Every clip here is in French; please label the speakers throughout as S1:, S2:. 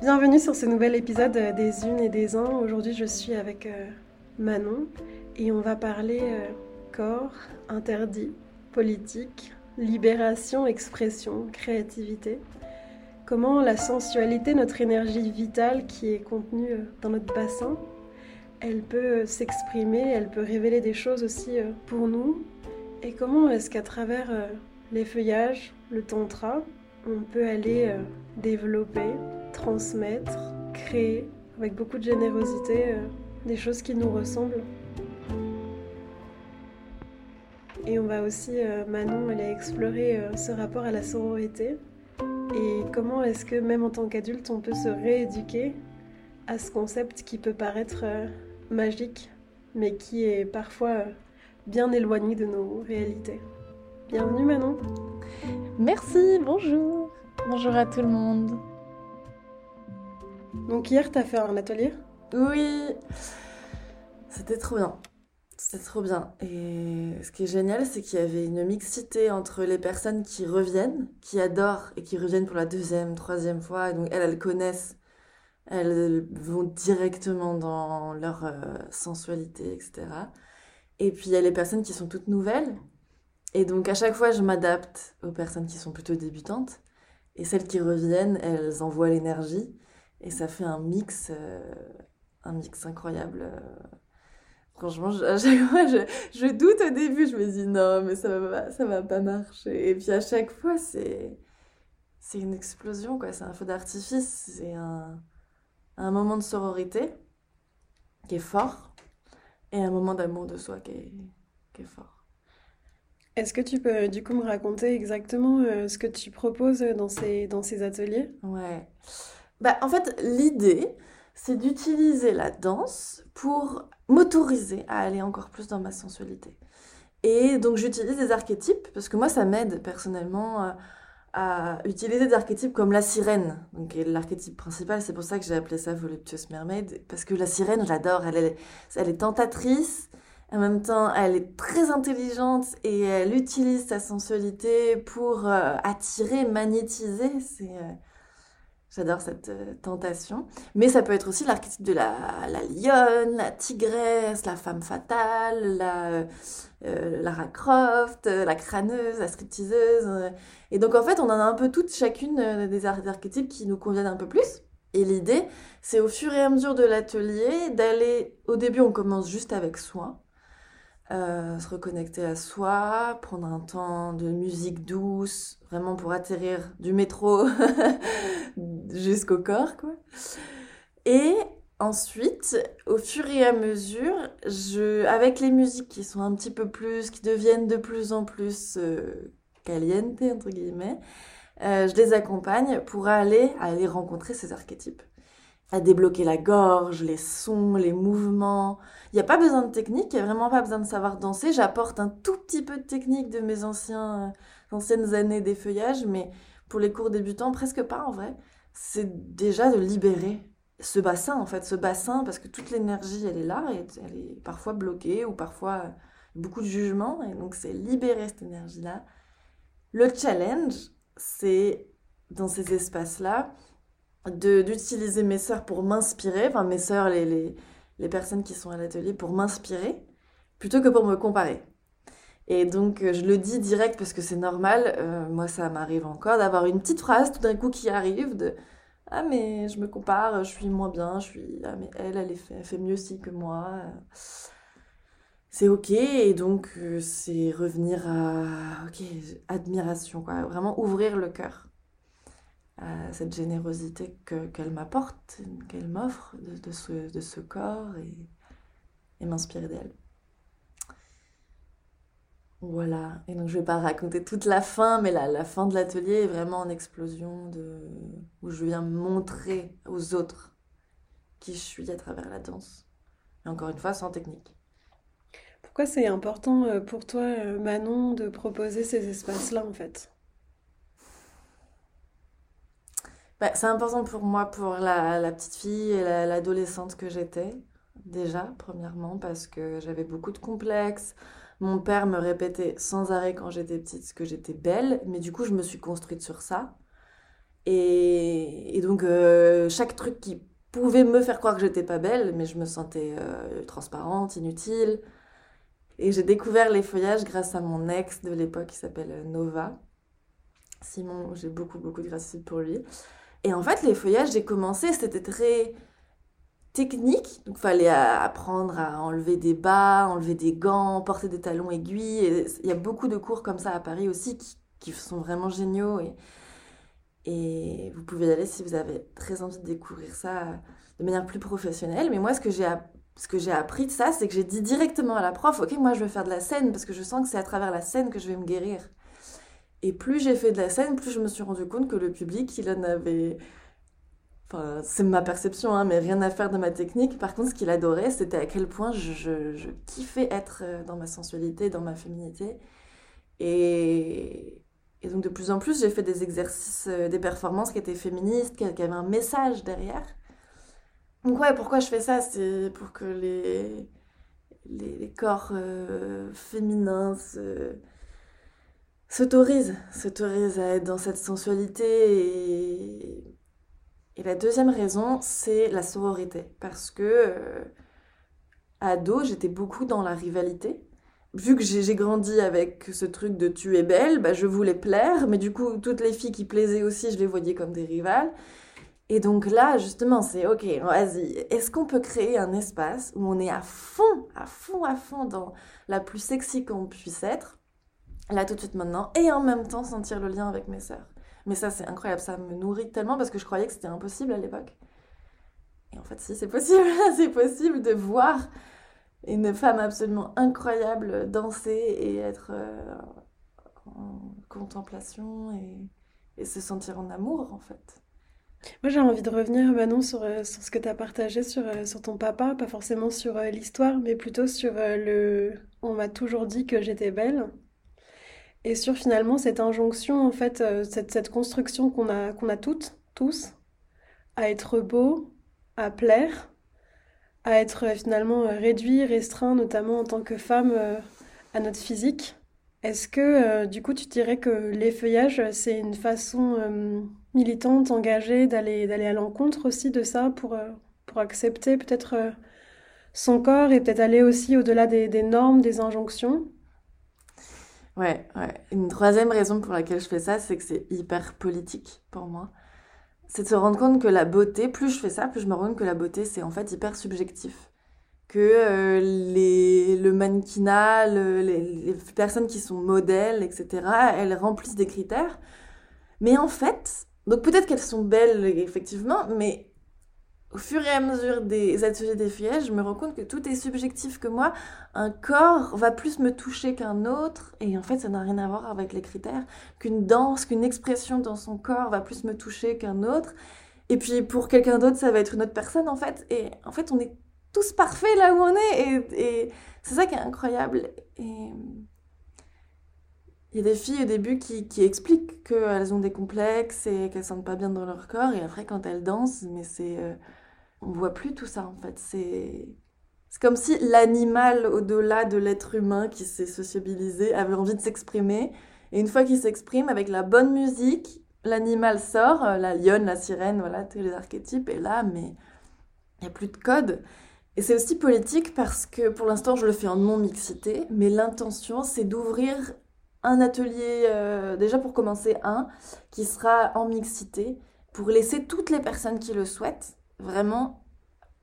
S1: Bienvenue sur ce nouvel épisode des Unes et des Uns. Aujourd'hui, je suis avec euh, Manon et on va parler euh, corps, interdit, politique, libération, expression, créativité. Comment la sensualité, notre énergie vitale qui est contenue euh, dans notre bassin, elle peut s'exprimer, elle peut révéler des choses aussi pour nous. Et comment est-ce qu'à travers les feuillages, le tantra, on peut aller développer transmettre, créer avec beaucoup de générosité euh, des choses qui nous ressemblent. Et on va aussi, euh, Manon, aller explorer euh, ce rapport à la sororité et comment est-ce que même en tant qu'adulte, on peut se rééduquer à ce concept qui peut paraître magique, mais qui est parfois bien éloigné de nos réalités. Bienvenue Manon.
S2: Merci, bonjour. Bonjour à tout le monde.
S1: Donc hier, t'as fait un atelier?
S2: Oui, c'était trop bien. C'était trop bien. Et ce qui est génial, c'est qu'il y avait une mixité entre les personnes qui reviennent, qui adorent et qui reviennent pour la deuxième, troisième fois. donc elles, elles connaissent, elles vont directement dans leur euh, sensualité, etc. Et puis il y a les personnes qui sont toutes nouvelles. Et donc à chaque fois, je m'adapte aux personnes qui sont plutôt débutantes. Et celles qui reviennent, elles envoient l'énergie. Et ça fait un mix, euh, un mix incroyable. Euh. Franchement, à chaque fois, je, je, doute au début. Je me dis non, mais ça va, ça va pas marcher. Et puis à chaque fois, c'est, c'est une explosion, quoi. C'est un feu d'artifice. C'est un, un moment de sororité qui est fort et un moment d'amour de soi qui est, qui est fort.
S1: Est-ce que tu peux du coup me raconter exactement euh, ce que tu proposes dans ces, dans ces ateliers?
S2: Ouais. Bah, en fait, l'idée, c'est d'utiliser la danse pour m'autoriser à aller encore plus dans ma sensualité. Et donc, j'utilise des archétypes, parce que moi, ça m'aide personnellement euh, à utiliser des archétypes comme la sirène, donc l'archétype principal. C'est pour ça que j'ai appelé ça Voluptuous Mermaid, parce que la sirène. Elle est, elle est tentatrice, en même temps, elle est très intelligente et elle utilise sa sensualité pour euh, attirer, magnétiser. C'est. Euh, J'adore cette euh, tentation. Mais ça peut être aussi l'archétype de la, lionne, la tigresse, la femme fatale, la euh, Lara Croft, euh, la crâneuse, la stripteaseuse. Et donc en fait, on en a un peu toutes chacune des archétypes qui nous conviennent un peu plus. Et l'idée, c'est au fur et à mesure de l'atelier d'aller... Au début, on commence juste avec soin. Euh, se reconnecter à soi, prendre un temps de musique douce, vraiment pour atterrir du métro jusqu'au corps, quoi. Et ensuite, au fur et à mesure, je, avec les musiques qui sont un petit peu plus, qui deviennent de plus en plus euh, caliente, entre guillemets, euh, je les accompagne pour aller, aller rencontrer ces archétypes à débloquer la gorge, les sons, les mouvements. Il n'y a pas besoin de technique, il n'y a vraiment pas besoin de savoir danser. J'apporte un tout petit peu de technique de mes anciens, euh, anciennes années d'effeuillage, mais pour les cours débutants, presque pas en vrai. C'est déjà de libérer ce bassin, en fait, ce bassin, parce que toute l'énergie, elle est là, et elle est parfois bloquée, ou parfois beaucoup de jugement, et donc c'est libérer cette énergie-là. Le challenge, c'est dans ces espaces-là, d'utiliser mes sœurs pour m'inspirer, enfin mes sœurs, les, les, les, personnes qui sont à l'atelier, pour m'inspirer, plutôt que pour me comparer. Et donc euh, je le dis direct parce que c'est normal, euh, moi ça m'arrive encore d'avoir une petite phrase tout d'un coup qui arrive de ah mais je me compare, je suis moins bien, je suis ah mais elle elle, fait, fait mieux aussi que moi. C'est ok et donc euh, c'est revenir à ok admiration quoi, vraiment ouvrir le cœur à cette générosité qu'elle m'apporte, qu'elle m'offre de, ce, de, ce, corps et, et m'inspirer d'elle. Voilà, et donc je vais pas raconter toute la fin, mais la, la fin de l'atelier est vraiment en explosion de, où je viens montrer aux autres qui je suis à travers la danse. Et encore une fois, sans technique.
S1: Pourquoi c'est important euh, pour toi, euh, Manon, de proposer ces espaces-là en fait?
S2: Bah, c'est important pour moi, pour la, petite fille et l'adolescente que j'étais, déjà, premièrement, parce que j'avais beaucoup de complexes. Mon père me répétait sans arrêt quand j'étais petite que j'étais belle, mais du coup, je me suis construite sur ça. Et, Et donc, chaque truc qui pouvait me faire croire que j'étais pas belle, mais je me sentais transparente, inutile. Et j'ai découvert les feuillages grâce à mon ex de l'époque qui s'appelle Nova. Simon, j'ai beaucoup, beaucoup de gratitude pour lui. Et en fait, les feuillages, j'ai commencé, c'était très technique. Donc, il fallait apprendre à enlever des bas, enlever des gants, porter des talons aiguilles. il y a beaucoup de cours comme ça à Paris aussi qui, sont vraiment géniaux. Et, et vous pouvez y aller si vous avez très envie de découvrir ça de manière plus professionnelle. Mais moi, ce que j'ai ce que j'ai appris de ça, c'est que j'ai dit directement à la prof, ok, moi je veux faire de la scène parce que je sens que c'est à travers la scène que je vais me guérir. Et plus j'ai fait de la scène, plus je me suis rendu compte que le public, il en avait... Enfin, c'est ma perception, hein, mais rien à faire de ma technique. Par contre, ce qu'il adorait, c'était à quel point je, kiffais être euh, dans ma sensualité, dans ma féminité. Et, donc, de plus en plus, j'ai fait des exercices, euh, des performances qui étaient féministes, qui, avaient un message derrière. Donc ouais, pourquoi je fais ça? C'est pour que les, corps euh, féminins s'autorisent, s'autorisent à être dans cette sensualité. Et, et la deuxième raison, c'est la sororité. Parce que, euh, ado, j'étais beaucoup dans la rivalité. Vu que j'ai grandi avec ce truc de tu es belle, bah, je voulais plaire, mais du coup, toutes les filles qui plaisaient aussi, je les voyais comme des rivales. Et donc là, justement, c'est ok, vas-y, est-ce qu'on peut créer un espace où on est à fond, à fond, à fond dans la plus sexy qu'on puisse être, là tout de suite maintenant, et en même temps sentir le lien avec mes sœurs. Mais ça, c'est incroyable, ça me nourrit tellement parce que je croyais que c'était impossible à l'époque. Et en fait, si, c'est possible, c'est possible de voir une femme absolument incroyable danser et être euh, en contemplation et, se sentir en amour, en fait.
S1: Moi, j'ai envie de revenir, Manon, sur, euh, sur ce que tu as partagé sur, euh, sur ton papa, pas forcément sur l'histoire, mais plutôt sur le on m'a toujours dit que j'étais belle. Et sur finalement cette injonction, en fait, cette, cette construction qu'on a, qu'on a toutes, tous, à être beau, à plaire, à être finalement réduit, restreint, notamment en tant que femme, à notre physique. Est-ce que, du coup, tu dirais que l'effeuillage, c'est une façon militante, engagée, d'aller d'aller à l'encontre aussi de ça pour, euh, pour accepter peut-être euh, son corps et peut-être aller aussi au-delà des, normes, des injonctions?
S2: Ouais, ouais. Une troisième raison pour laquelle je fais ça, c'est que c'est hyper politique pour moi. C'est de se rendre compte que la beauté, plus je fais ça, plus je me rends compte que la beauté, c'est en fait hyper subjectif. Que euh, les, le mannequinat, les, les personnes qui sont modèles, etc., elles remplissent des critères. Mais en fait, donc peut-être qu'elles sont belles, effectivement, mais au fur et à mesure des ateliers d'effeuillage, je me rends compte que tout est subjectif, que moi, un corps va plus me toucher qu'un autre, et en fait, ça n'a rien à voir avec les critères, qu'une danse, qu'une expression dans son corps va plus me toucher qu'un autre, et puis pour quelqu'un d'autre, ça va être une autre personne, en fait, et en fait, on est tous parfaits là où on est, et, c'est ça qui est incroyable. Et il y a des filles au début qui, expliquent qu'elles ont des complexes et qu'elles sentent pas bien dans leur corps. Et après, quand elles dansent, mais c'est. Euh, on voit plus tout ça, en fait. C'est. C'est comme si l'animal, au-delà de l'être humain qui s'est sociabilisé, avait envie de s'exprimer. Et une fois qu'il s'exprime, avec la bonne musique, l'animal sort, euh, la lionne, la sirène, voilà, tous les archétypes. Et là, mais il n'y a plus de code. Et c'est aussi politique parce que pour l'instant, je le fais en non-mixité, mais l'intention, c'est d'ouvrir un atelier, euh, déjà pour commencer un, qui sera en mixité, pour laisser toutes les personnes qui le souhaitent vraiment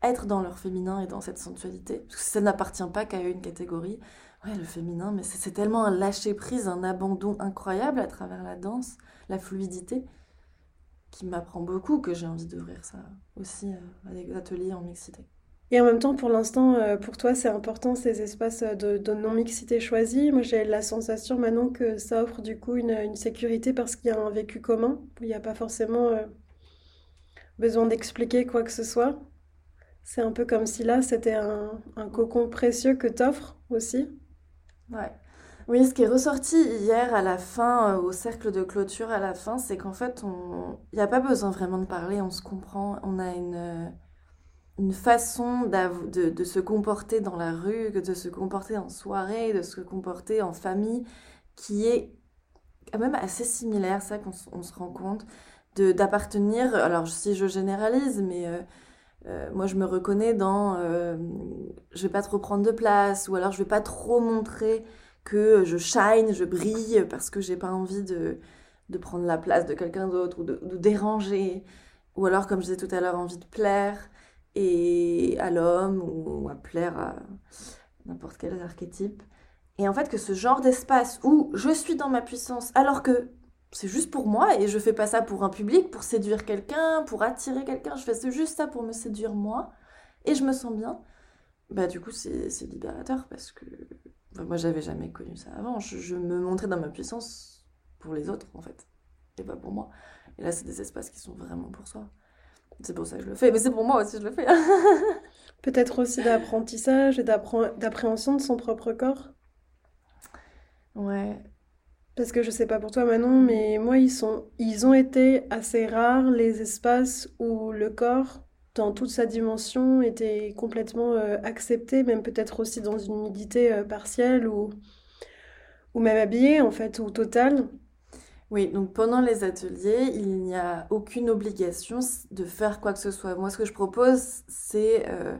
S2: être dans leur féminin et dans cette sensualité. Parce que ça n'appartient pas qu'à une catégorie. Ouais, le féminin, mais c'est tellement un lâcher-prise, un abandon incroyable à travers la danse, la fluidité, qui m'apprend beaucoup que j'ai envie d'ouvrir ça aussi euh, à des ateliers en mixité.
S1: Et en même temps, pour l'instant, euh, pour toi, c'est important ces espaces de, non-mixité choisis. Moi, j'ai la sensation maintenant que ça offre du coup une, sécurité parce qu'il y a un vécu commun, il n'y a pas forcément euh, besoin d'expliquer quoi que ce soit. C'est un peu comme si là, c'était un, cocon précieux que t'offres aussi.
S2: Ouais. Oui, ce qui est ressorti hier à la fin, euh, au cercle de clôture à la fin, c'est qu'en fait, il n'y a pas besoin vraiment de parler, on se comprend, on a une une façon de, de, se comporter dans la rue, de se comporter en soirée, de se comporter en famille, qui est quand même assez similaire, ça qu'on se rend compte. D'appartenir. Alors, si je généralise, mais moi, je me reconnais dans je vais pas trop prendre de place, ou alors je vais pas trop montrer que je shine, je brille, parce que j'ai pas envie de, de prendre la place de quelqu'un d'autre ou de, déranger. Ou alors, comme je disais tout à l'heure, envie de plaire et à l'homme ou à plaire à n'importe quel archétype. Et en fait, que ce genre d'espace où je suis dans ma puissance, alors que c'est juste pour moi et je fais pas ça pour un public, pour séduire quelqu'un, pour attirer quelqu'un, je fais juste ça pour me séduire moi et je me sens bien, bah du coup c'est libérateur parce que moi j'avais jamais connu ça avant. Je, je, me montrais dans ma puissance pour les autres en fait et pas pour moi. Et là c'est des espaces qui sont vraiment pour soi. C'est pour ça que je le fais, mais c'est pour moi aussi que je le fais.
S1: Peut-être aussi d'apprentissage et d'appréhension de son propre corps.
S2: Ouais.
S1: Parce que je sais pas pour toi Manon, mais moi ils sont, ils ont été assez rares les espaces où le corps, dans toute sa dimension, était complètement euh, accepté, même peut-être aussi dans une nudité euh, partielle ou ou même habillé en fait ou totale.
S2: Oui, donc pendant les ateliers, il n'y a aucune obligation de faire quoi que ce soit. Moi, ce que je propose, c'est euh,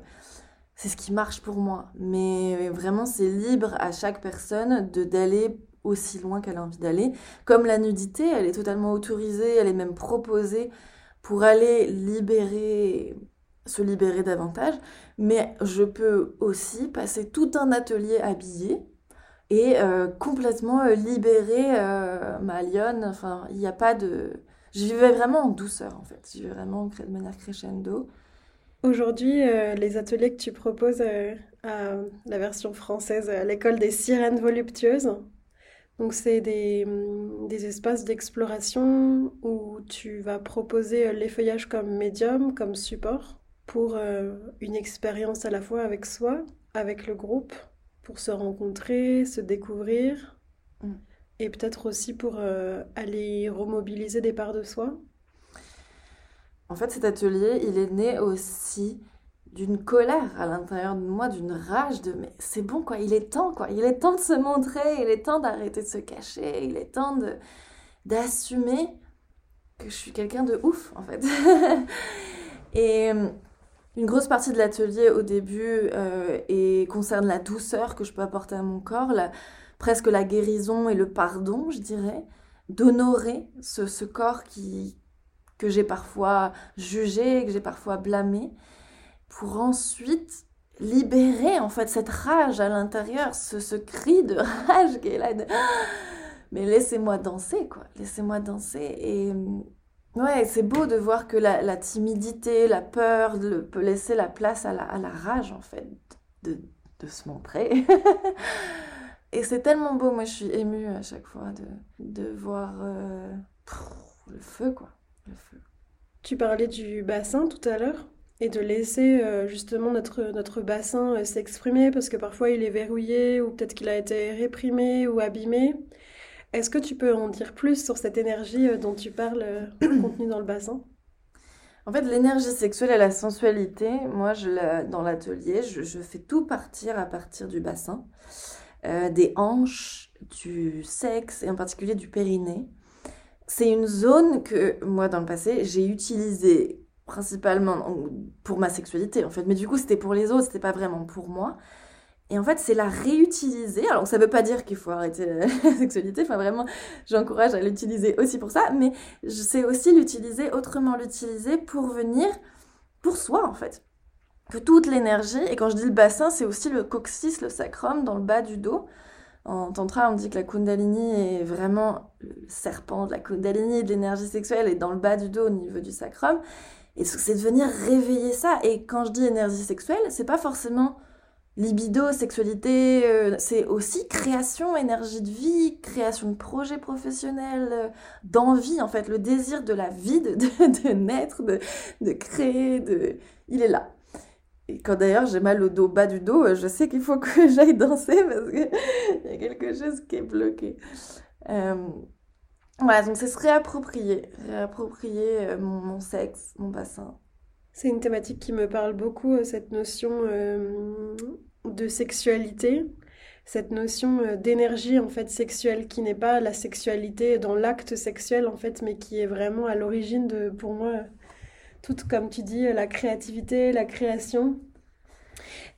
S2: c'est ce qui marche pour moi. Mais vraiment, c'est libre à chaque personne de d'aller aussi loin qu'elle a envie d'aller. Comme la nudité, elle est totalement autorisée, elle est même proposée pour aller libérer, se libérer davantage. Mais je peux aussi passer tout un atelier habillé et euh, complètement euh, libérer euh, ma lionne. Enfin, il n'y a pas de... Je vivais vraiment en douceur, en fait. Je vivais vraiment de manière crescendo.
S1: Aujourd'hui, les ateliers que tu proposes à la version française à l'école des sirènes voluptueuses, donc c'est des, des espaces d'exploration où tu vas proposer l'effeuillage comme médium, comme support, pour une expérience à la fois avec soi, avec le groupe, pour se rencontrer, se découvrir, mm. et peut-être aussi pour euh, aller remobiliser des parts de soi.
S2: En fait, cet atelier, il est né aussi d'une colère à l'intérieur de moi, d'une rage de mais c'est bon quoi, il est temps quoi, il est temps de se montrer, il est temps d'arrêter de se cacher, il est temps de d'assumer que je suis quelqu'un de ouf en fait. et une grosse partie de l'atelier au début euh, et concerne la douceur que je peux apporter à mon corps, presque la guérison et le pardon, je dirais, d'honorer ce, ce, corps qui, que j'ai parfois jugé, que j'ai parfois blâmé, pour ensuite libérer en fait cette rage à l'intérieur, ce, ce, cri de rage qui est là. Mais laissez-moi danser, quoi. Laissez-moi danser. Et Ouais, c'est beau de voir que la, timidité, la peur peut laisser la place à la, à la rage, en fait, de, de se montrer. Et c'est tellement beau, moi je suis émue à chaque fois de, de voir euh, le feu, quoi. Le feu.
S1: Tu parlais du bassin tout à l'heure? Et de laisser euh, justement notre, notre bassin euh, s'exprimer parce que parfois il est verrouillé ou peut-être qu'il a été réprimé ou abîmé. Est-ce que tu peux en dire plus sur cette énergie euh, dont tu parles contenue dans le bassin?
S2: En fait, l'énergie sexuelle et la sensualité, moi, je dans l'atelier, je, fais tout partir à partir du bassin, des hanches, du sexe et en particulier du périnée. C'est une zone que moi, dans le passé, j'ai utilisée principalement pour ma sexualité, en fait. Mais du coup, c'était pour les autres, c'était pas vraiment pour moi. Et en fait, c'est la réutiliser. Alors, ça veut pas dire qu'il faut arrêter la sexualité. Enfin, vraiment, j'encourage à l'utiliser aussi pour ça. Mais c'est aussi l'utiliser autrement, l'utiliser pour venir pour soi, en fait. Que toute l'énergie, et quand je dis le bassin, c'est aussi le coccyx, le sacrum, dans le bas du dos. En tantra, on dit que la kundalini est vraiment le serpent de la kundalini, de l'énergie sexuelle, et dans le bas du dos, au niveau du sacrum. Et c'est de venir réveiller ça. Et quand je dis énergie sexuelle, c'est pas forcément libido, sexualité, euh, c'est aussi création, énergie de vie, création de projets professionnels, euh, d'envie, en fait, le désir de la vie, de, de, naître, de, de, créer, de... il est là. Et quand d'ailleurs j'ai mal au dos, bas du dos, euh, je sais qu'il faut que j'aille danser parce qu'il y a quelque chose qui est bloqué. Voilà, donc c'est se réapproprier, réapproprier mon, mon sexe, mon bassin,
S1: c'est une thématique qui me parle beaucoup, cette notion de sexualité. cette notion euh, d'énergie en fait sexuelle qui n'est pas la sexualité dans l'acte sexuel en fait, mais qui est vraiment à l'origine de, pour moi, tout comme tu dis, la créativité, la création.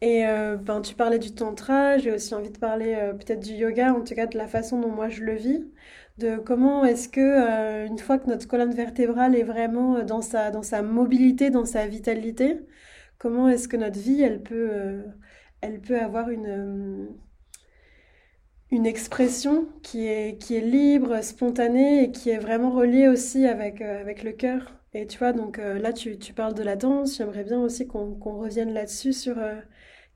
S1: Et ben, tu parlais du tantra, j'ai aussi envie de parler peut-être du yoga, en tout cas de la façon dont moi je le vis de comment est-ce que euh, une fois que notre colonne vertébrale est vraiment euh, dans sa dans sa mobilité, dans sa vitalité, comment est-ce que notre vie elle peut euh, elle peut avoir une une expression qui est qui est libre, spontanée et qui est vraiment reliée aussi avec avec le cœur? Et tu vois donc là tu, tu parles de la danse, j'aimerais bien aussi qu'on revienne là-dessus sur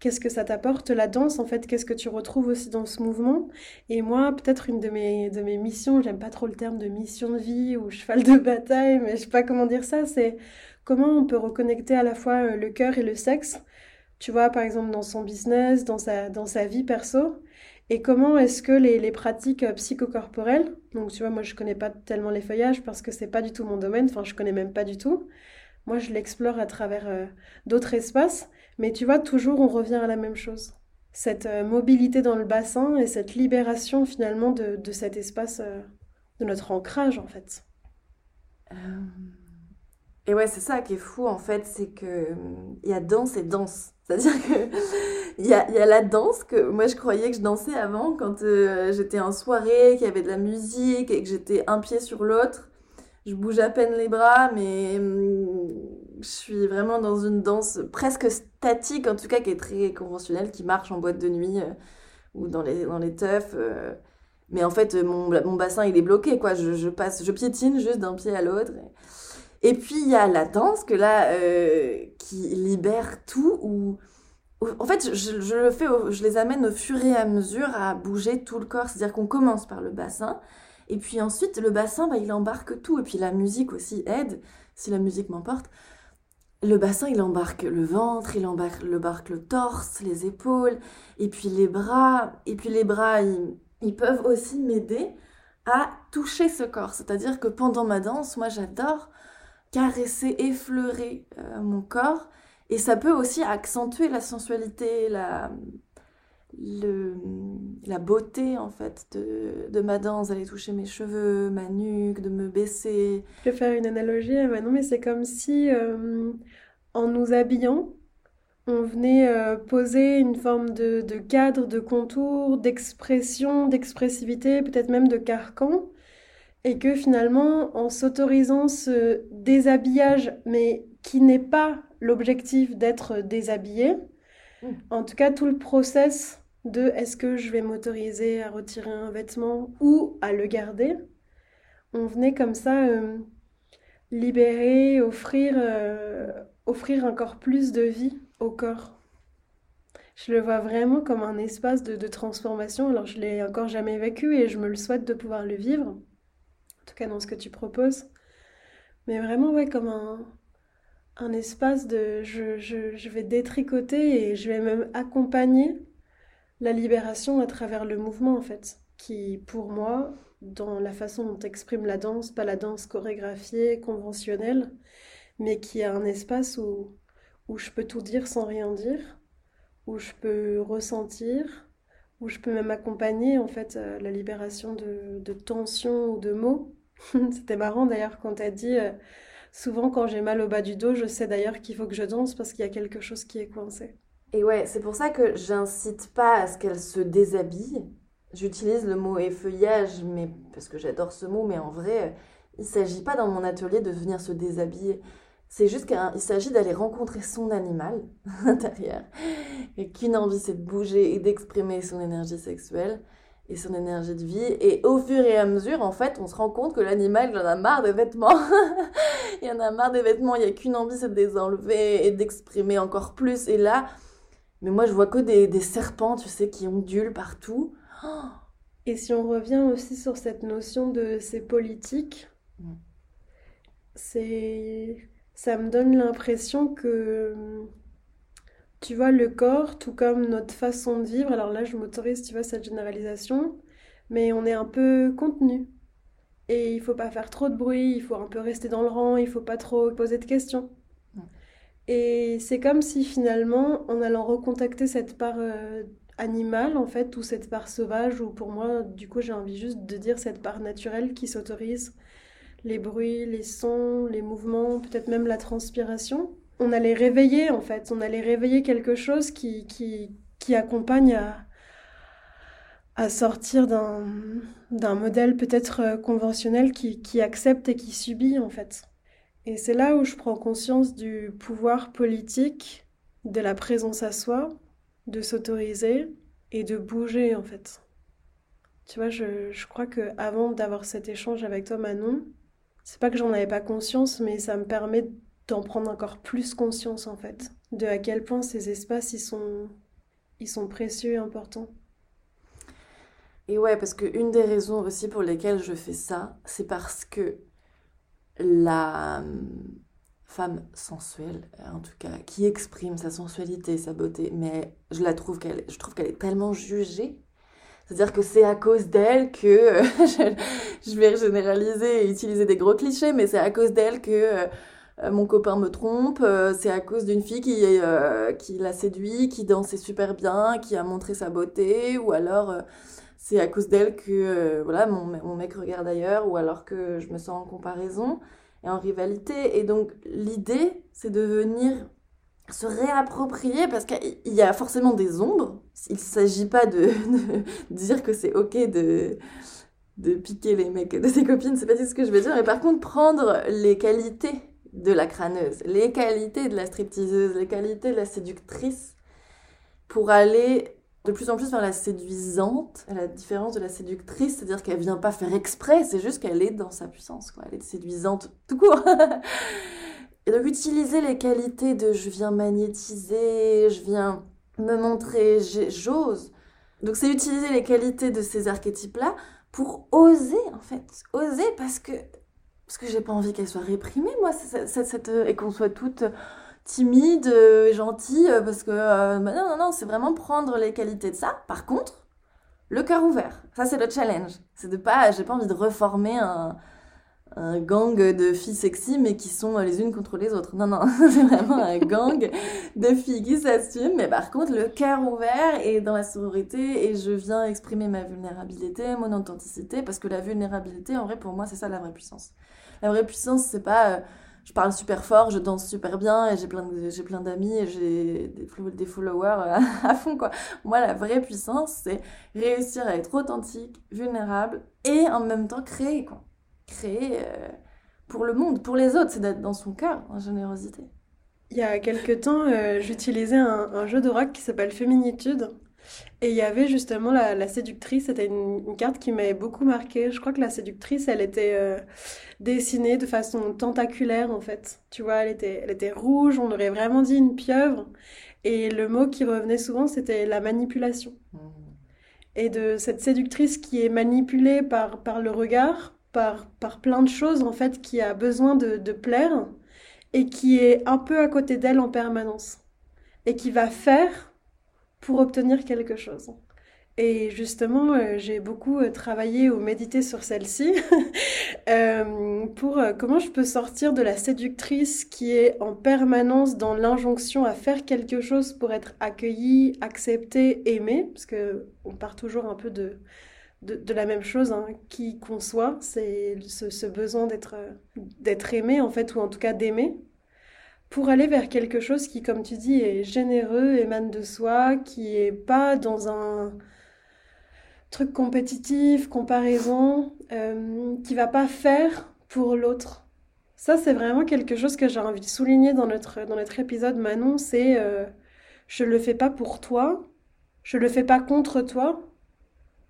S1: qu'est-ce que ça t'apporte la danse en fait qu'est-ce que tu retrouves aussi dans ce mouvement? Et moi peut-être une de mes de mes missions j'aime pas trop le terme de mission de vie ou cheval de bataille mais je sais pas comment dire ça c'est comment on peut reconnecter à la fois euh, le cœur et le sexe tu vois par exemple dans son business dans sa dans sa vie perso. Et comment est-ce que les, les pratiques euh, psychocorporelles donc tu vois moi je connais pas tellement les feuillages parce que c'est pas du tout mon domaine enfin je connais même pas du tout. Moi je l'explore à travers euh, d'autres espaces mais tu vois, toujours on revient à la même chose. Cette euh, mobilité dans le bassin et cette libération finalement de, cet espace, euh, de notre ancrage en fait.
S2: Euh, et ouais, c'est ça qui est fou en fait, c'est que il y a danse et danse. C'est-à-dire que il y a, y a, la danse que moi je croyais que je dansais avant quand j'étais en soirée, qu'il y avait de la musique et que j'étais un pied sur l'autre. Je bouge à peine les bras, mais hum, je suis vraiment dans une danse presque statique, en tout cas qui est très conventionnelle, qui marche en boîte de nuit euh, ou dans les, dans les teufs. Euh. mais en fait, mon, mon bassin, il est bloqué, quoi. Je, je passe, je piétine juste d'un pied à l'autre. Et puis, il y a la danse que là, euh, qui libère tout, ou... En fait, je, je, le fais, je les amène au fur et à mesure à bouger tout le corps. C'est-à-dire qu'on commence par le bassin, et puis ensuite, le bassin, bah, il embarque tout. Et puis la musique aussi aide, si la musique m'emporte. Le bassin, il embarque le ventre, il embarque, le, torse, les épaules, et puis les bras. Et puis les bras, ils, peuvent aussi m'aider à toucher ce corps. C'est-à-dire que pendant ma danse, moi j'adore caresser, effleurer euh, mon corps. Et ça peut aussi accentuer la sensualité, la, le, la beauté en fait de, de, ma danse, d'aller toucher mes cheveux, ma nuque, de me baisser.
S1: Je vais faire une analogie, non mais c'est comme si euh, en nous habillant, on venait euh, poser une forme de, de, cadre, de contour, d'expression, d'expressivité, peut-être même de carcan, et que finalement, en s'autorisant ce déshabillage, mais qui n'est pas l'objectif d'être déshabillé, mmh. en tout cas tout le process de est-ce que je vais m'autoriser à retirer un vêtement ou à le garder. On venait comme ça euh, libérer, offrir, euh, offrir encore plus de vie au corps. Je le vois vraiment comme un espace de, transformation. Alors je l'ai encore jamais vécu et je me le souhaite de pouvoir le vivre. En tout cas dans ce que tu proposes. Mais vraiment ouais comme un, un espace de je, je, je vais détricoter et je vais même accompagner la libération à travers le mouvement, en fait, qui, pour moi, dans la façon dont exprime la danse, pas la danse chorégraphiée, conventionnelle, mais qui a un espace où, où je peux tout dire sans rien dire, où je peux ressentir, où je peux même accompagner, en fait, euh, la libération de, de tensions ou de mots. C'était marrant, d'ailleurs, quand tu as dit... Euh, souvent, quand j'ai mal au bas du dos, je sais d'ailleurs qu'il faut que je danse parce qu'il y a quelque chose qui est coincé.
S2: Et ouais, c'est pour ça que j'incite pas à ce qu'elle se déshabille. J'utilise le mot effeuillage, mais parce que j'adore ce mot, mais en vrai, il s'agit pas dans mon atelier de venir se déshabiller. C'est juste qu'il s'agit d'aller rencontrer son animal intérieur, et qu'une envie c'est de bouger et d'exprimer son énergie sexuelle et son énergie de vie. Et au fur et à mesure, en fait, on se rend compte que l'animal, il en a marre des vêtements. il en a marre des vêtements, il n'y a qu'une envie, c'est de les enlever et d'exprimer encore plus. Et là, mais moi, je vois que des, des serpents, tu sais, qui ondulent partout.
S1: Et si on revient aussi sur cette notion de c'est politique, mm. c'est ça me donne l'impression que tu vois le corps tout comme notre façon de vivre alors là je m'autorise tu vois cette généralisation mais on est un peu contenu et il faut pas faire trop de bruit il faut un peu rester dans le rang il faut pas trop poser de questions et c'est comme si finalement, en allant recontacter cette part euh, animale en fait, ou cette part sauvage, ou pour moi, du coup, j'ai envie juste de dire cette part naturelle qui s'autorise les bruits, les sons, les mouvements, peut-être même la transpiration. On allait réveiller en fait, on allait réveiller quelque chose qui, qui, accompagne à, à sortir d'un modèle peut-être euh, conventionnel qui, qui accepte et qui subit en fait. Et c'est là où je prends conscience du pouvoir politique, de la présence à soi, de s'autoriser et de bouger en fait. Tu vois, je, je crois que avant d'avoir cet échange avec toi, Manon, c'est pas que j'en avais pas conscience, mais ça me permet d'en prendre encore plus conscience en fait, de à quel point ces espaces ils sont, ils sont précieux et importants.
S2: Et ouais, parce que une des raisons aussi pour lesquelles je fais ça, c'est parce que la hum, femme sensuelle, en tout cas, qui exprime sa sensualité, sa beauté, mais je la trouve qu'elle, je trouve qu'elle est tellement jugée. C'est-à-dire que c'est à cause d'elle que je, vais généraliser et utiliser des gros clichés, mais c'est à cause d'elle que euh, mon copain me trompe, euh, c'est à cause d'une fille qui, euh, qui l'a séduit, qui dansait super bien, qui a montré sa beauté, ou alors c'est à cause d'elle que euh, voilà mon, mon, mec regarde ailleurs ou alors que je me sens en comparaison et en rivalité. Et donc l'idée, c'est de venir se réapproprier parce qu'il y a forcément des ombres. Il ne s'agit pas de, dire que c'est ok de, de piquer les mecs de ses copines, c'est pas ce que je veux dire. Mais par contre, prendre les qualités de la crâneuse, les qualités de la stripteaseuse, les qualités de la séductrice pour aller de plus en plus vers la séduisante, à la différence de la séductrice, c'est-à-dire qu'elle vient pas faire exprès, c'est juste qu'elle est dans sa puissance, quoi. Elle est séduisante tout court. Et donc utiliser les qualités de je viens magnétiser, je viens me montrer, j'ose. Donc c'est utiliser les qualités de ces archétypes-là pour oser, en fait. Oser parce que parce que j'ai pas envie qu'elle soit réprimée, moi, cette, et qu'on soit toutes timide, euh, gentil, euh, parce que euh, bah non, non, non, c'est vraiment prendre les qualités de ça. Par contre, le cœur ouvert, ça c'est le challenge. C'est de pas, j'ai pas envie de reformer un, un, gang de filles sexy, mais qui sont les unes contre les autres. Non, non, c'est vraiment un gang de filles qui s'assument, mais par contre, le cœur ouvert et dans la sororité, et je viens exprimer ma vulnérabilité, mon authenticité, parce que la vulnérabilité, en vrai, pour moi, c'est ça la vraie puissance. La vraie puissance, c'est pas je parle super fort, je danse super bien et j'ai plein d'amis et j'ai des, followers à fond quoi. Moi la vraie puissance c'est réussir à être authentique, vulnérable et en même temps créer quoi. Créer euh, pour le monde, pour les autres, c'est d'être dans son cœur en générosité.
S1: Il y a quelques temps, euh, j'utilisais un, un, jeu d'oracle qui s'appelle Féminitude. Et il y avait justement la, séductrice, c'était une, carte qui m'avait beaucoup marqué. Je crois que la séductrice, elle était euh, dessinée de façon tentaculaire en fait. Tu vois, elle était, elle était rouge, on aurait vraiment dit une pieuvre. Et le mot qui revenait souvent, c'était la manipulation. Mmh. Et de cette séductrice qui est manipulée par, par le regard, par, par plein de choses en fait, qui a besoin de, de plaire et qui est un peu à côté d'elle en permanence. Et qui va faire pour obtenir quelque chose. Et justement, euh, j'ai beaucoup euh, travaillé ou médité sur celle-ci euh, pour comment je peux sortir de la séductrice qui est en permanence dans l'injonction à faire quelque chose pour être accueillie, acceptée, aimée, parce que on part toujours un peu de, de, la même chose, hein, qui conçoit, c'est ce, ce, besoin d'être aimé en fait, ou en tout cas d'aimer pour aller vers quelque chose qui, comme tu dis, est généreux, émane de soi, qui est pas dans un truc compétitif, comparaison, euh, qui va pas faire pour l'autre. Ça, c'est vraiment quelque chose que j'ai envie de souligner dans notre, dans notre épisode, Manon, c'est euh, je le fais pas pour toi, je le fais pas contre toi.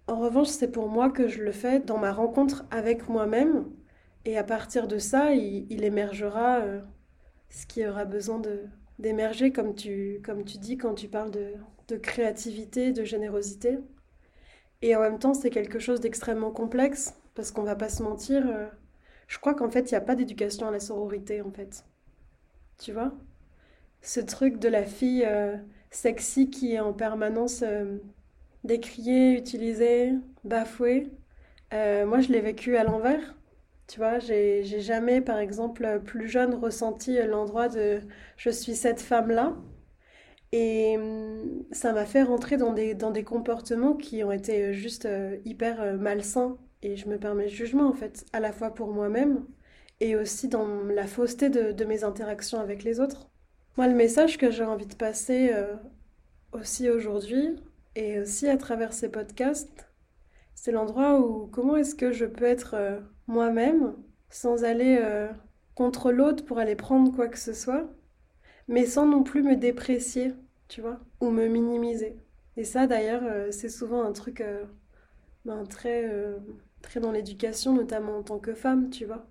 S1: En revanche, c'est pour moi que je le fais dans ma rencontre avec moi-même. Et à partir de ça, il, émergera euh, ce qui aura besoin d'émerger, comme tu, comme tu dis quand tu parles de, de créativité, de générosité. Et en même temps, c'est quelque chose d'extrêmement complexe, parce qu'on va pas se mentir. Euh, je crois qu'en fait, il n'y a pas d'éducation à la sororité, en fait. Tu vois? Ce truc de la fille euh, sexy qui est en permanence euh, décriée, utilisée, bafouée. moi, je l'ai vécu à l'envers. Tu vois, j'ai jamais, par exemple, plus jeune, ressenti l'endroit de je suis cette femme-là. Et hum, ça m'a fait rentrer dans des, dans des comportements qui ont été euh, juste euh, hyper euh, malsains. Et je me permets le jugement, en fait, à la fois pour moi-même et aussi dans la fausseté de, de, mes interactions avec les autres. Moi, le message que j'ai envie de passer aussi aujourd'hui, et aussi à travers ces podcasts, c'est l'endroit où comment est-ce que je peux être moi-même sans aller contre l'autre pour aller prendre quoi que ce soit mais sans non plus me déprécier, tu vois, ou me minimiser. Et ça, d'ailleurs, euh, c'est souvent un truc euh, ben, très, euh, très dans l'éducation, notamment en tant que femme, tu vois.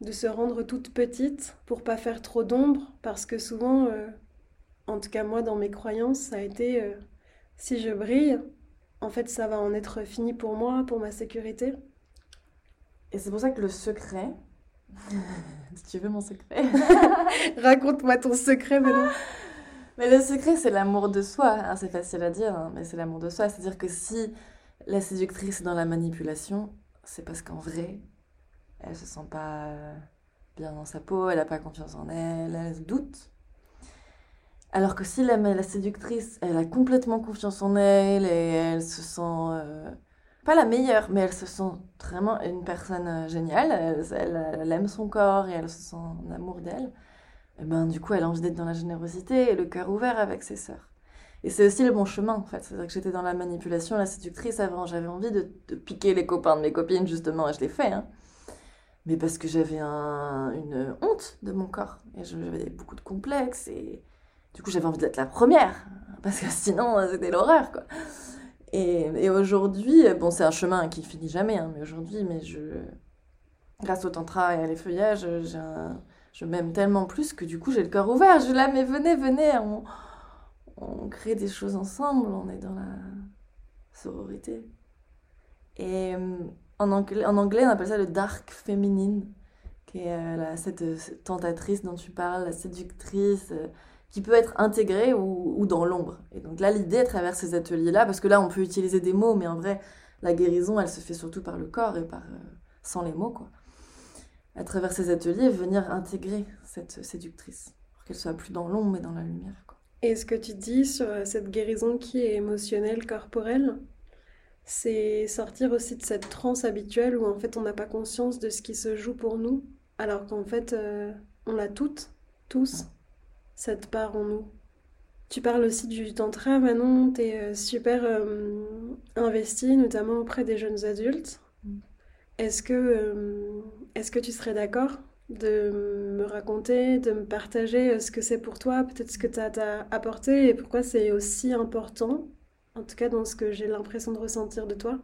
S1: De se rendre toute petite pour pas faire trop d'ombre, parce que souvent, en tout cas moi, dans mes croyances, ça a été si je brille, en fait, ça va en être fini pour moi, pour ma sécurité.
S2: Et c'est pour ça que le secret, si tu veux mon secret?
S1: Raconte-moi ton secret maintenant.
S2: Mais le secret, c'est l'amour de soi. Hein, c'est facile à dire, hein, mais c'est l'amour de soi. C'est-à-dire que si la séductrice est dans la manipulation, c'est parce qu'en vrai, elle se sent pas bien dans sa peau, elle n'a pas confiance en elle, elle doute. Alors que si la, la séductrice, elle a complètement confiance en elle et elle se sent euh, pas la meilleure, mais elle se sent vraiment une personne euh, géniale. Elle, aime son corps et elle se sent en amour d'elle. Et ben, du coup, elle a envie d'être dans la générosité et le cœur ouvert avec ses sœurs. Et c'est aussi le bon chemin, en fait. C'est-à-dire que j'étais dans la manipulation, la séductrice avant. J'avais envie de, piquer les copains de mes copines, justement, et je l'ai fait. Hein. Mais parce que j'avais une honte de mon corps. Et j'avais beaucoup de complexes. Et du coup, j'avais envie d'être la première. Parce que sinon, c'était l'horreur, quoi. Et, aujourd'hui, bon, c'est un chemin qui finit jamais, hein, mais aujourd'hui, mais je, grâce au tantra et à l'effeuillage, je m'aime tellement plus que du coup, j'ai le cœur ouvert. Je là, mais venez, venez, on, crée des choses ensemble, on est dans la sororité. Et euh, en anglais, en anglais, on appelle ça le dark féminine, qui est euh, la, cette, tentatrice dont tu parles, la séductrice. Euh, qui peut être intégré ou, dans l'ombre. Et donc là, l'idée à travers ces ateliers-là, parce que là, on peut utiliser des mots, mais en vrai, la guérison, elle se fait surtout par le corps et par, euh, sans les mots, quoi. À travers ces ateliers, venir intégrer cette séductrice, pour qu'elle soit plus dans l'ombre, mais dans la lumière, quoi.
S1: Et ce que tu dis sur euh, cette guérison qui est émotionnelle, corporelle, c'est sortir aussi de cette transe habituelle où en fait on n'a pas conscience de ce qui se joue pour nous, alors qu'en fait euh, on l'a toutes, tous cette part en nous. Tu parles aussi du tantra, Manon, tu es euh, super euh, investie, notamment auprès des jeunes adultes. Mm. Est-ce que, euh, est-ce que tu serais d'accord de me raconter, de me partager ce que c'est pour toi, peut-être ce que tu as apporté et pourquoi c'est aussi important, en tout cas dans ce que j'ai l'impression de ressentir de toi,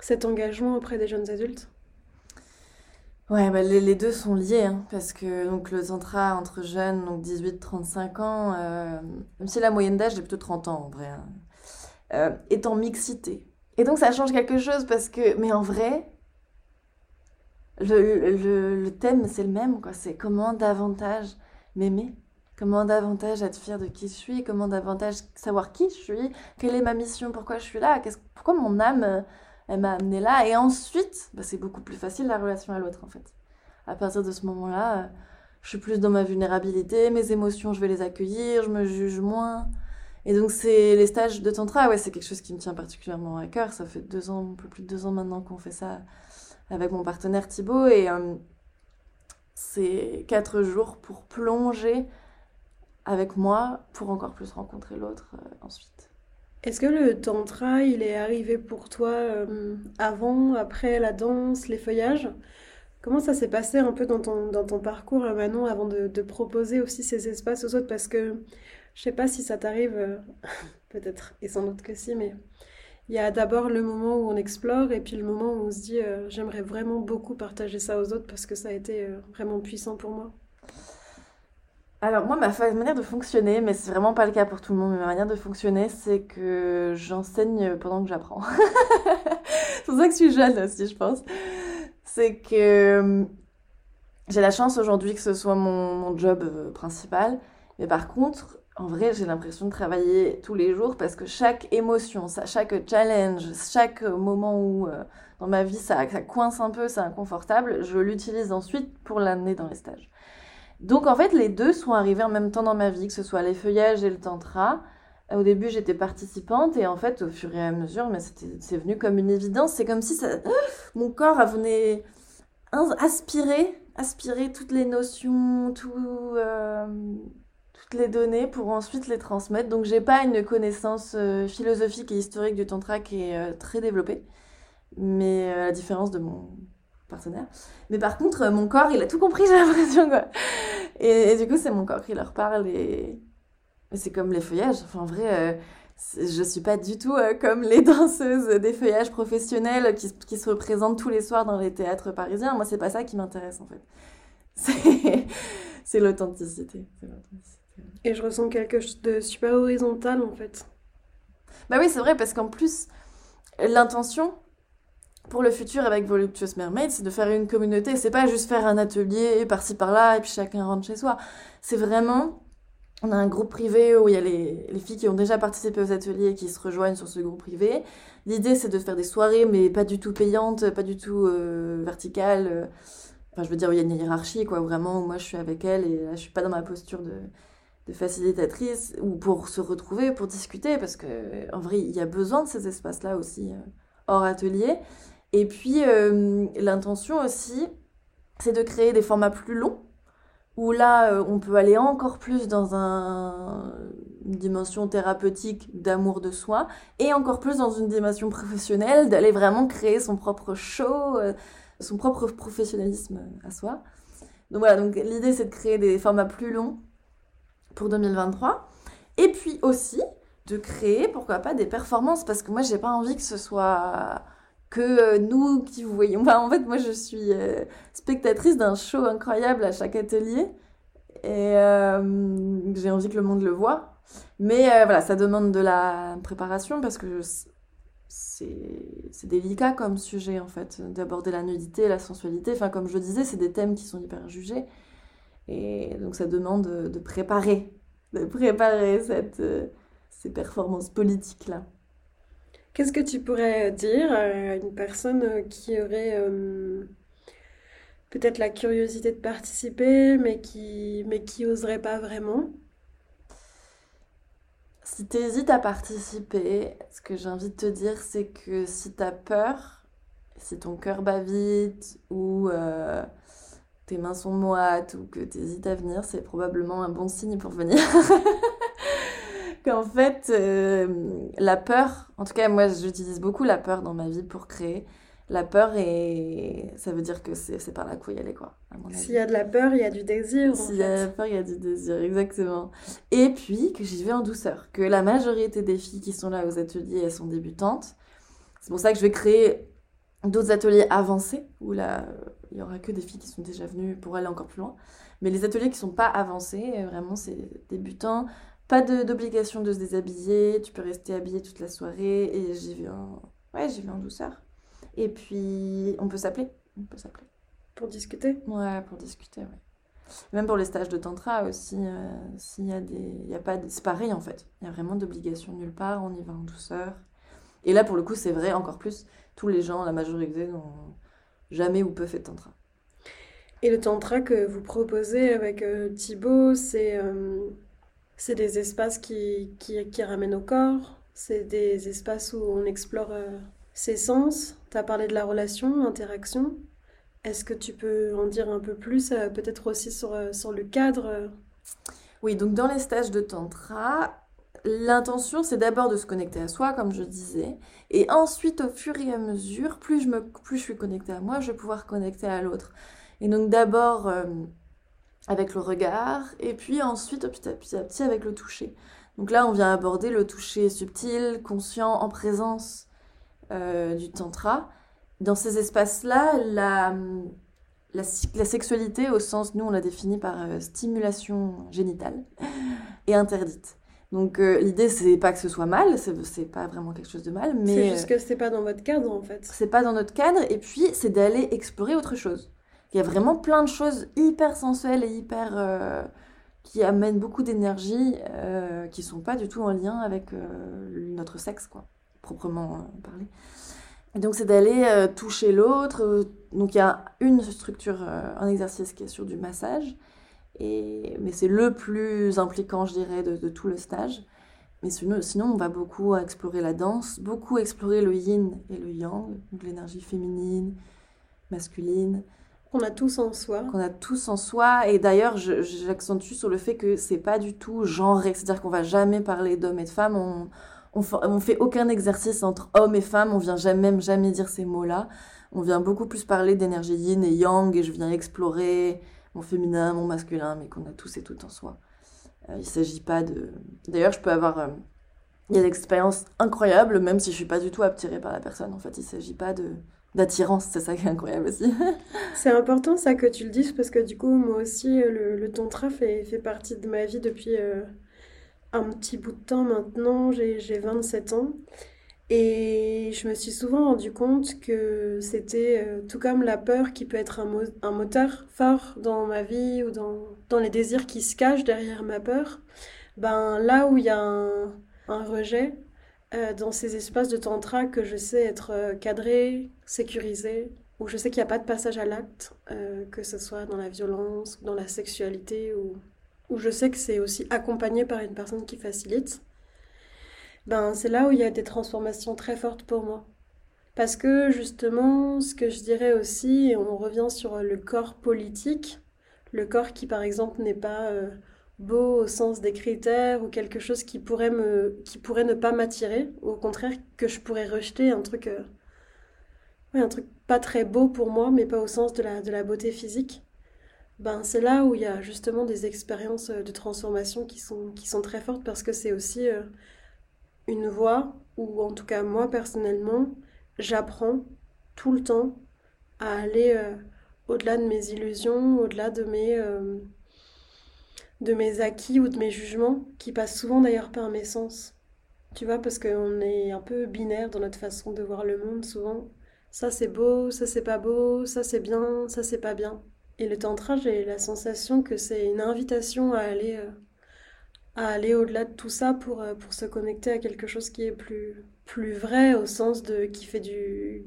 S1: cet engagement auprès des jeunes adultes?
S2: Ouais, bah, les, deux sont liés, hein, parce que donc, le tantra entre jeunes, donc 18-35 ans, euh, même si la moyenne d'âge est plutôt 30 ans en vrai, hein, euh, est en mixité. Et donc ça change quelque chose parce que, mais en vrai, le, le, le thème c'est le même, quoi. C'est comment davantage m'aimer, comment davantage être fier de qui je suis, comment davantage savoir qui je suis, quelle est ma mission, pourquoi je suis là, pourquoi mon âme elle m'a amené là. Et ensuite, bah, c'est beaucoup plus facile la relation à l'autre en fait. À partir de ce moment-là, euh, je suis plus dans ma vulnérabilité, mes émotions, je vais les accueillir, je me juge moins. Et donc, c'est les stages de tantra, ouais, c'est quelque chose qui me tient particulièrement à cœur. Ça fait deux ans, un peu plus de deux ans maintenant qu'on fait ça avec mon partenaire Thibaut. Et euh, c'est quatre jours pour plonger avec moi pour encore plus rencontrer l'autre euh, ensuite.
S1: Est-ce que le tantra, il est arrivé pour toi euh, avant, après la danse, les feuillages? Comment ça s'est passé un peu dans ton, dans ton parcours, euh, Manon, avant de, proposer aussi ces espaces aux autres? Parce que je sais pas si ça t'arrive, euh, peut-être, et sans doute que si, mais il y a d'abord le moment où on explore et puis le moment où on se dit j'aimerais vraiment beaucoup partager ça aux autres parce que ça a été vraiment puissant pour moi.
S2: Alors moi, ma manière de fonctionner, mais c'est vraiment pas le cas pour tout le monde, mais ma manière de fonctionner, c'est que j'enseigne pendant que j'apprends. c'est pour ça que je suis jeune aussi, je pense. C'est que hum, j'ai la chance aujourd'hui que ce soit mon, job euh, principal, mais par contre, en vrai, j'ai l'impression de travailler tous les jours parce que chaque émotion, chaque challenge, chaque moment où euh, dans ma vie ça, ça coince un peu, c'est inconfortable, je l'utilise ensuite pour l'amener dans les stages. Donc en fait, les deux sont arrivés en même temps dans ma vie, que ce soit les feuillages et le tantra. Au début, j'étais participante et en fait, au fur et à mesure, mais c'est venu comme une évidence. C'est comme si ça, mon corps venu aspirer, aspirer toutes les notions, euh, toutes les données pour ensuite les transmettre. Donc, j'ai pas une connaissance euh, philosophique et historique du tantra qui est euh, très développée, mais à la différence de mon partenaire. Mais par contre, mon corps, il a tout compris, j'ai l'impression, quoi. Et, et, du coup, c'est mon corps qui leur parle et c'est comme les feuillages. Enfin, en vrai, euh, je suis pas du tout euh, comme les danseuses des feuillages professionnels qui, qui, se représentent tous les soirs dans les théâtres parisiens. Moi, c'est pas ça qui m'intéresse, en fait. C'est l'authenticité.
S1: Et je ressens quelque chose de super horizontal, en fait.
S2: Bah oui, c'est vrai, parce qu'en plus, l'intention pour le futur avec Voluptuous Mermaid, c'est de faire une communauté. C'est pas juste faire un atelier par-ci par-là et puis chacun rentre chez soi. C'est vraiment on a un groupe privé où il y a les, les, filles qui ont déjà participé aux ateliers et qui se rejoignent sur ce groupe privé. L'idée, c'est de faire des soirées, mais pas du tout payantes, pas du tout euh, verticales. Enfin, je veux dire, où il y a une hiérarchie, quoi, vraiment, où moi je suis avec elle et là, je suis pas dans ma posture de, de facilitatrice, ou pour se retrouver, pour discuter, parce que en vrai, il y a besoin de ces espaces-là aussi, euh, hors atelier. Et puis, euh, l'intention aussi, c'est de créer des formats plus longs où là, euh, on peut aller encore plus dans un, une dimension thérapeutique d'amour de soi, et encore plus dans une dimension professionnelle, d'aller vraiment créer son propre show, euh, son propre professionnalisme à soi. Donc voilà, donc l'idée c'est de créer des formats plus longs pour 2023, et puis aussi de créer, pourquoi pas, des performances, parce que moi j'ai pas envie que ce soit que euh, nous qui vous voyons. En fait, moi, je suis euh, spectatrice d'un show incroyable à chaque atelier. Et euh, j'ai envie que le monde le voit. Mais voilà, ça demande de la préparation parce que c'est délicat comme sujet, en fait, d'aborder la nudité, la sensualité. Enfin, comme je disais, c'est des thèmes qui sont hyper jugés. Et donc, ça demande de préparer, de préparer cette, ces performances politiques-là.
S1: Qu'est-ce que tu pourrais dire à une personne qui aurait euh, peut-être la curiosité de participer, mais qui mais oserait pas vraiment?
S2: Si tu hésites à participer, ce que j'ai envie de te dire, c'est que si tu as peur, si ton cœur bat vite ou euh, tes mains sont moites ou que tu hésites à venir, c'est probablement un bon signe pour venir. qu'en fait, euh, la peur, en tout cas, moi, j'utilise beaucoup la peur dans ma vie pour créer. La peur, et ça veut dire que c'est par là qu'il faut y aller, quoi.
S1: S'il y a de la peur, il y a du désir.
S2: S'il y a de la peur, il y a du désir, exactement. Et puis, que j'y vais en douceur. Que la majorité des filles qui sont là aux ateliers, elles sont débutantes. C'est pour ça que je vais créer d'autres ateliers avancés, où là, il y aura que des filles qui sont déjà venues pour aller encore plus loin. Mais les ateliers qui sont pas avancés, vraiment, c'est débutants. Pas d'obligation de, se déshabiller, tu peux rester habillé toute la soirée et j'y vais en... Ouais, j'y vais en douceur. Et puis, on peut s'appeler. On peut s'appeler.
S1: Pour discuter
S2: Ouais, pour discuter, ouais. Même pour les stages de tantra aussi, euh, s'il y a des... Y a pas C'est pareil, en fait. Il y a vraiment d'obligation nulle part, on y va en douceur. Et là, pour le coup, c'est vrai, encore plus, tous les gens, la majorité, n'ont jamais ou peu fait de tantra.
S1: Et le tantra que vous proposez avec euh, Thibaut, c'est... Euh, c'est des espaces qui, qui, ramènent au corps, c'est des espaces où on explore euh, ses sens. Tu as parlé de la relation, l'interaction. Est-ce que tu peux en dire un peu plus, euh, peut-être aussi sur, euh, sur le cadre?
S2: Oui, donc dans les stages de tantra, l'intention c'est d'abord de se connecter à soi, comme je disais, et ensuite au fur et à mesure, plus je, me, plus je suis connectée à moi, je vais pouvoir connecter à l'autre. Et donc d'abord avec le regard, et puis ensuite, petit à petit, avec le toucher. Donc là, on vient aborder le toucher subtil, conscient, en présence euh, du tantra. Dans ces espaces-là, la, la, sexualité, au sens, nous, on l'a définit par euh, stimulation génitale, est interdite. Donc euh, l'idée, c'est pas que ce soit mal, c'est pas vraiment quelque chose de mal, mais...
S1: C'est juste que c'est pas dans votre cadre, en fait.
S2: C'est pas dans notre cadre, et puis c'est d'aller explorer autre chose. Il y a vraiment plein de choses hyper sensuelles et hyper. Euh, qui amènent beaucoup d'énergie, euh, qui sont pas du tout en lien avec euh, notre sexe, quoi, proprement parlé. Et donc, c'est d'aller toucher l'autre. Donc, il y a une structure, un exercice qui est sur du massage. Et, mais c'est le plus impliquant, je dirais, de, tout le stage. Mais sinon, sinon, on va beaucoup explorer la danse, beaucoup explorer le yin et le yang, donc l'énergie féminine, masculine.
S1: Qu'on a tous en soi.
S2: Qu'on a tous en soi. Et d'ailleurs, j'accentue sur le fait que c'est pas du tout genré. C'est-à-dire qu'on va jamais parler d'hommes et de femmes. On, fait aucun exercice entre hommes et femmes. On vient jamais, même jamais dire ces mots-là. On vient beaucoup plus parler d'énergie yin et yang. Et je viens explorer mon féminin, mon masculin, mais qu'on a tous et toutes en soi. Euh, il s'agit pas de. D'ailleurs, je peux avoir. Euh, des expériences incroyables, même si je suis pas du tout attirée par la personne. En fait, il s'agit pas de d'attirance, c'est ça qui est incroyable aussi.
S1: c'est important ça que tu le dises parce que du coup moi aussi le, le tantra fait, fait partie de ma vie depuis euh, un petit bout de temps maintenant, j'ai 27 ans et je me suis souvent rendu compte que c'était euh, tout comme la peur qui peut être un, un, moteur fort dans ma vie ou dans, dans, les désirs qui se cachent derrière ma peur, ben là où il y a un, un rejet, euh, dans ces espaces de tantra que je sais être euh, cadré, sécurisé, où je sais qu'il n'y a pas de passage à l'acte, euh, que ce soit dans la violence, dans la sexualité, où je sais que c'est aussi accompagné par une personne qui facilite, ben c'est là où il y a des transformations très fortes pour moi. Parce que justement, ce que je dirais aussi, et on revient sur le corps politique, le corps qui par exemple n'est pas beau au sens des critères ou quelque chose qui pourrait me qui pourrait ne pas m'attirer. Au contraire que je pourrais rejeter un truc euh, un truc pas très beau pour moi mais pas au sens de la de la beauté physique. Ben c'est là où il y a justement des expériences euh, de transformation qui sont qui sont très fortes parce que c'est aussi euh, une voie où en tout cas moi personnellement j'apprends tout le temps à aller au-delà de mes illusions au-delà de mes de mes acquis ou de mes jugements, qui passent souvent d'ailleurs par mes sens. Tu vois, parce qu'on est un peu binaire dans notre façon de voir le monde souvent. Ça c'est beau, ça c'est pas beau, ça c'est bien, ça c'est pas bien. Et le tantra, j'ai la sensation que c'est une invitation à aller, euh, aller au-delà de tout ça pour, euh, pour se connecter à quelque chose qui est plus, plus vrai au sens de qui fait du,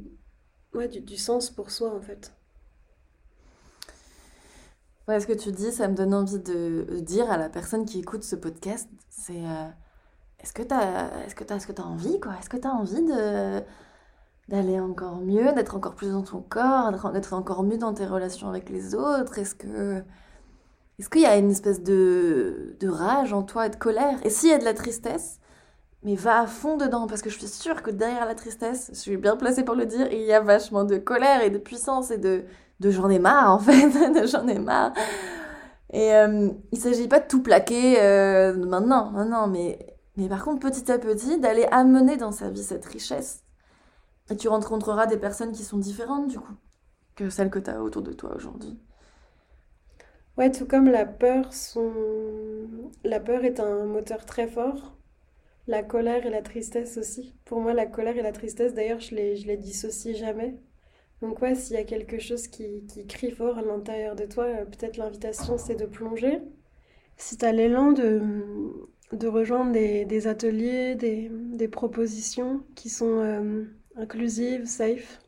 S1: ouais, du, du sens pour soi en fait.
S2: Ouais, ce que tu dis, ça me donne envie de dire à la personne qui écoute ce podcast, c'est euh, est-ce que tu as, que as envie, quoi? Est-ce que tu as envie de d'aller encore mieux, d'être encore plus dans ton corps, d'être encore mieux dans tes relations avec les autres? Est-ce que est-ce qu'il y a une espèce de, de rage en toi et de colère? Et s'il y a de la tristesse, mais va à fond dedans parce que je suis sûre que derrière la tristesse, je suis bien placée pour le dire, il y a vachement de colère et de puissance et de, de j'en ai marre en fait, de j'en ai marre. Et euh, il s'agit pas de tout plaquer euh, maintenant, mais, mais par contre petit à petit d'aller amener dans sa vie cette richesse. Et tu rencontreras des personnes qui sont différentes du coup que celles que tu as autour de toi aujourd'hui.
S1: Ouais, tout comme la peur sont... La peur est un moteur très fort. La colère et la tristesse aussi. Pour moi, la colère et la tristesse, d'ailleurs, je les, je les dissocie jamais. Donc ouais, s'il y a quelque chose qui, crie fort à l'intérieur de toi, euh, peut-être l'invitation c'est de plonger. Si tu as l'élan de, rejoindre des, ateliers, des, des, propositions qui sont euh, inclusives, safe.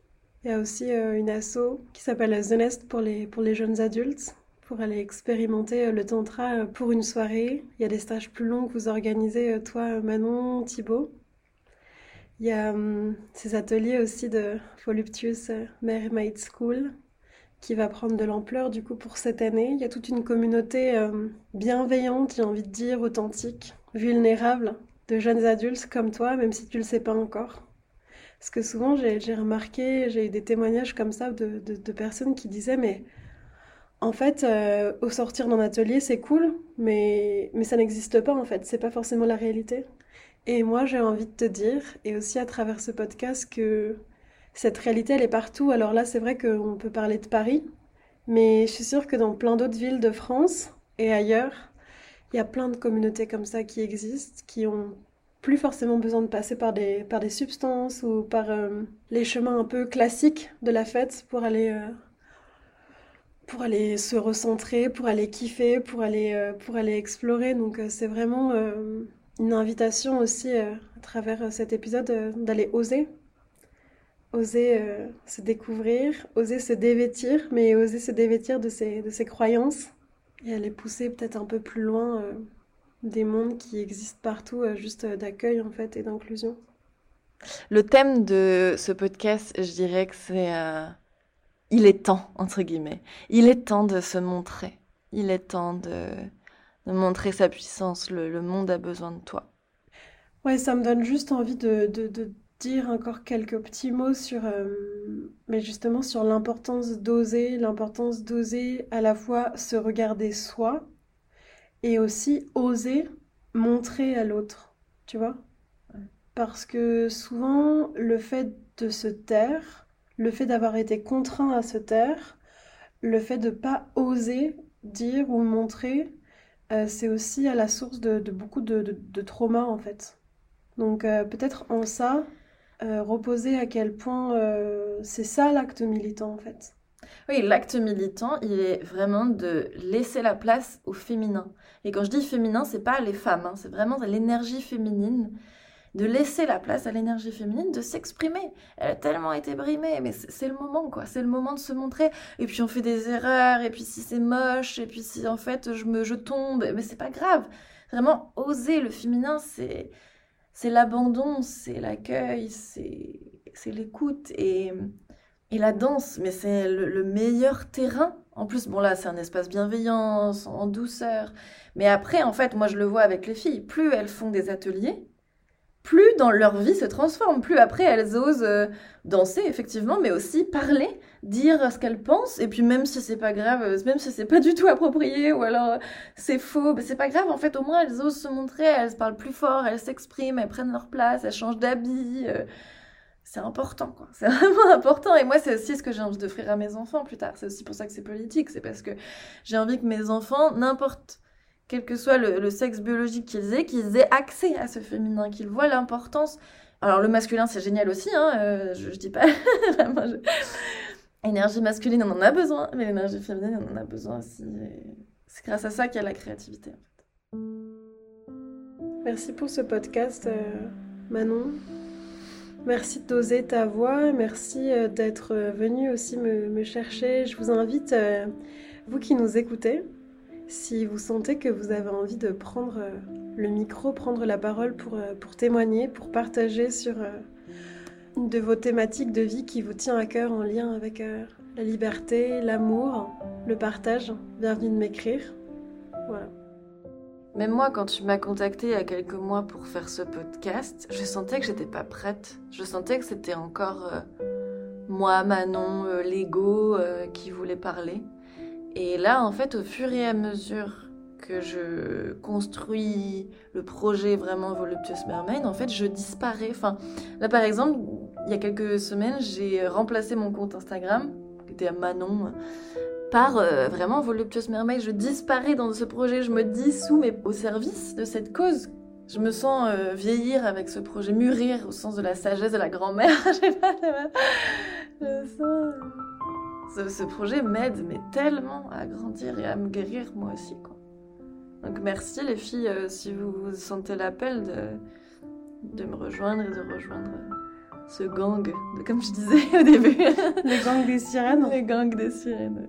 S1: Il y a aussi euh, une asso qui s'appelle The Nest pour les, pour les jeunes adultes, pour aller expérimenter le tantra pour une soirée. Il y a des stages plus longs que vous organisez, toi, Manon, Thibaut. Il y a hum, ces ateliers aussi de Voluptuous Mermaid School qui va prendre de l'ampleur du coup pour cette année. Il y a toute une communauté hum, bienveillante, j'ai envie de dire, authentique, vulnérable, de jeunes adultes comme toi, même si tu le sais pas encore. Parce que souvent j'ai remarqué, j'ai eu des témoignages comme ça de, de, personnes qui disaient mais en fait euh, au sortir d'un atelier c'est cool, mais, mais ça n'existe pas en fait, c'est pas forcément la réalité. Et moi, j'ai envie de te dire, et aussi à travers ce podcast, que cette réalité, elle est partout. Alors là, c'est vrai qu'on peut parler de Paris, mais je suis sûre que dans plein d'autres villes de France et ailleurs, il y a plein de communautés comme ça qui existent, qui ont plus forcément besoin de passer par des, par des substances ou par euh, les chemins un peu classiques de la fête pour aller, euh, pour aller se recentrer, pour aller kiffer, pour aller, euh, pour aller explorer. Donc c'est vraiment une invitation aussi euh, à travers euh, cet épisode euh, d'aller oser. Oser se découvrir, oser se dévêtir, mais oser se dévêtir de ses, de ses croyances et aller pousser peut-être un peu plus loin des mondes qui existent partout, juste d'accueil en fait et d'inclusion.
S2: Le thème de ce podcast, je dirais que c'est il est temps entre guillemets. Il est temps de se montrer. Il est temps de, de montrer sa puissance. Le, monde a besoin de toi.
S1: Ouais, ça me donne juste envie de, de, dire encore quelques petits mots sur, mais justement sur l'importance d'oser, l'importance d'oser à la fois se regarder soi et aussi oser montrer à l'autre, tu vois? Parce que souvent, le fait de se taire, le fait d'avoir été contraint à se taire, le fait de pas oser dire ou montrer, euh, c'est aussi à la source de, beaucoup de, de, de traumas en fait. Donc euh, peut-être en ça, euh, reposer à quel point c'est ça l'acte militant en fait.
S2: Oui, l'acte militant, il est vraiment de laisser la place au féminin. Et quand je dis féminin, c'est pas les femmes, hein, c'est vraiment l'énergie féminine, de laisser la place à l'énergie féminine de s'exprimer. Elle a tellement été brimée, mais c'est le moment, quoi. C'est le moment de se montrer. Et puis on fait des erreurs, et puis si c'est moche, et puis si en fait je me je tombe, mais c'est pas grave. Vraiment, oser le féminin, c'est c'est l'abandon, c'est l'accueil, c'est l'écoute et, et la danse. Mais c'est le, le, meilleur terrain. En plus, bon là, c'est un espace bienveillant, en douceur. Mais après, en fait, moi, je le vois avec les filles. Plus elles font des ateliers, plus dans leur vie se transforme, plus après elles osent euh, danser effectivement, mais aussi parler, dire ce qu'elles pensent, et puis même si c'est pas grave, euh, même si c'est pas du tout approprié ou alors euh, c'est faux, ben c'est pas grave, en fait au moins elles osent se montrer, elles parlent plus fort, elles s'expriment, elles prennent leur place, elles changent d'habit, c'est important quoi, c'est vraiment important, et moi c'est aussi ce que j'ai envie d'offrir à mes enfants plus tard, c'est aussi pour ça que c'est politique, c'est parce que j'ai envie que mes enfants, n'importe quel que soit le, sexe biologique qu'ils aient, qu'ils aient accès à ce féminin, qu'ils voient l'importance. Alors le masculin, c'est génial aussi, hein, euh, je, je, dis pas vraiment. Je... Énergie masculine, on en a besoin, mais l'énergie féminine, on en a besoin aussi. C'est grâce à ça qu'il y a la créativité. En fait.
S1: Merci pour ce podcast, euh, Manon. Merci d'oser ta voix, merci euh, d'être venu aussi me, chercher. Je vous invite, vous qui nous écoutez, si vous sentez que vous avez envie de prendre euh, le micro, prendre la parole pour, euh, pour témoigner, pour partager sur euh, une de vos thématiques de vie qui vous tient à cœur en lien avec la liberté, l'amour, le partage, bienvenue de m'écrire. Voilà.
S2: Même moi, quand tu m'as contacté il y a quelques mois pour faire ce podcast, je sentais que j'étais pas prête. Je sentais que c'était encore moi, Manon, l'ego qui voulait parler. Et là, en fait, au fur et à mesure que je construis le projet vraiment Voluptuous Mermaid, en fait, je disparais. Enfin, là, par exemple, il y a quelques semaines, j'ai remplacé mon compte Instagram, qui était à Manon, par euh, vraiment Voluptuous Mermaid. Je disparais dans ce projet, je me dissous, mais au service de cette cause. Je me sens euh, vieillir avec ce projet, mûrir au sens de la sagesse de la grand-mère. Je sais pas, je sens ce, ce projet m'aide mais tellement à grandir et à me guérir moi aussi quoi. Donc merci les filles euh, si vous, vous sentez l'appel de, de me rejoindre et de rejoindre ce gang, de, comme je disais au début.
S1: Les gangs des sirènes.
S2: Les gangs des sirènes.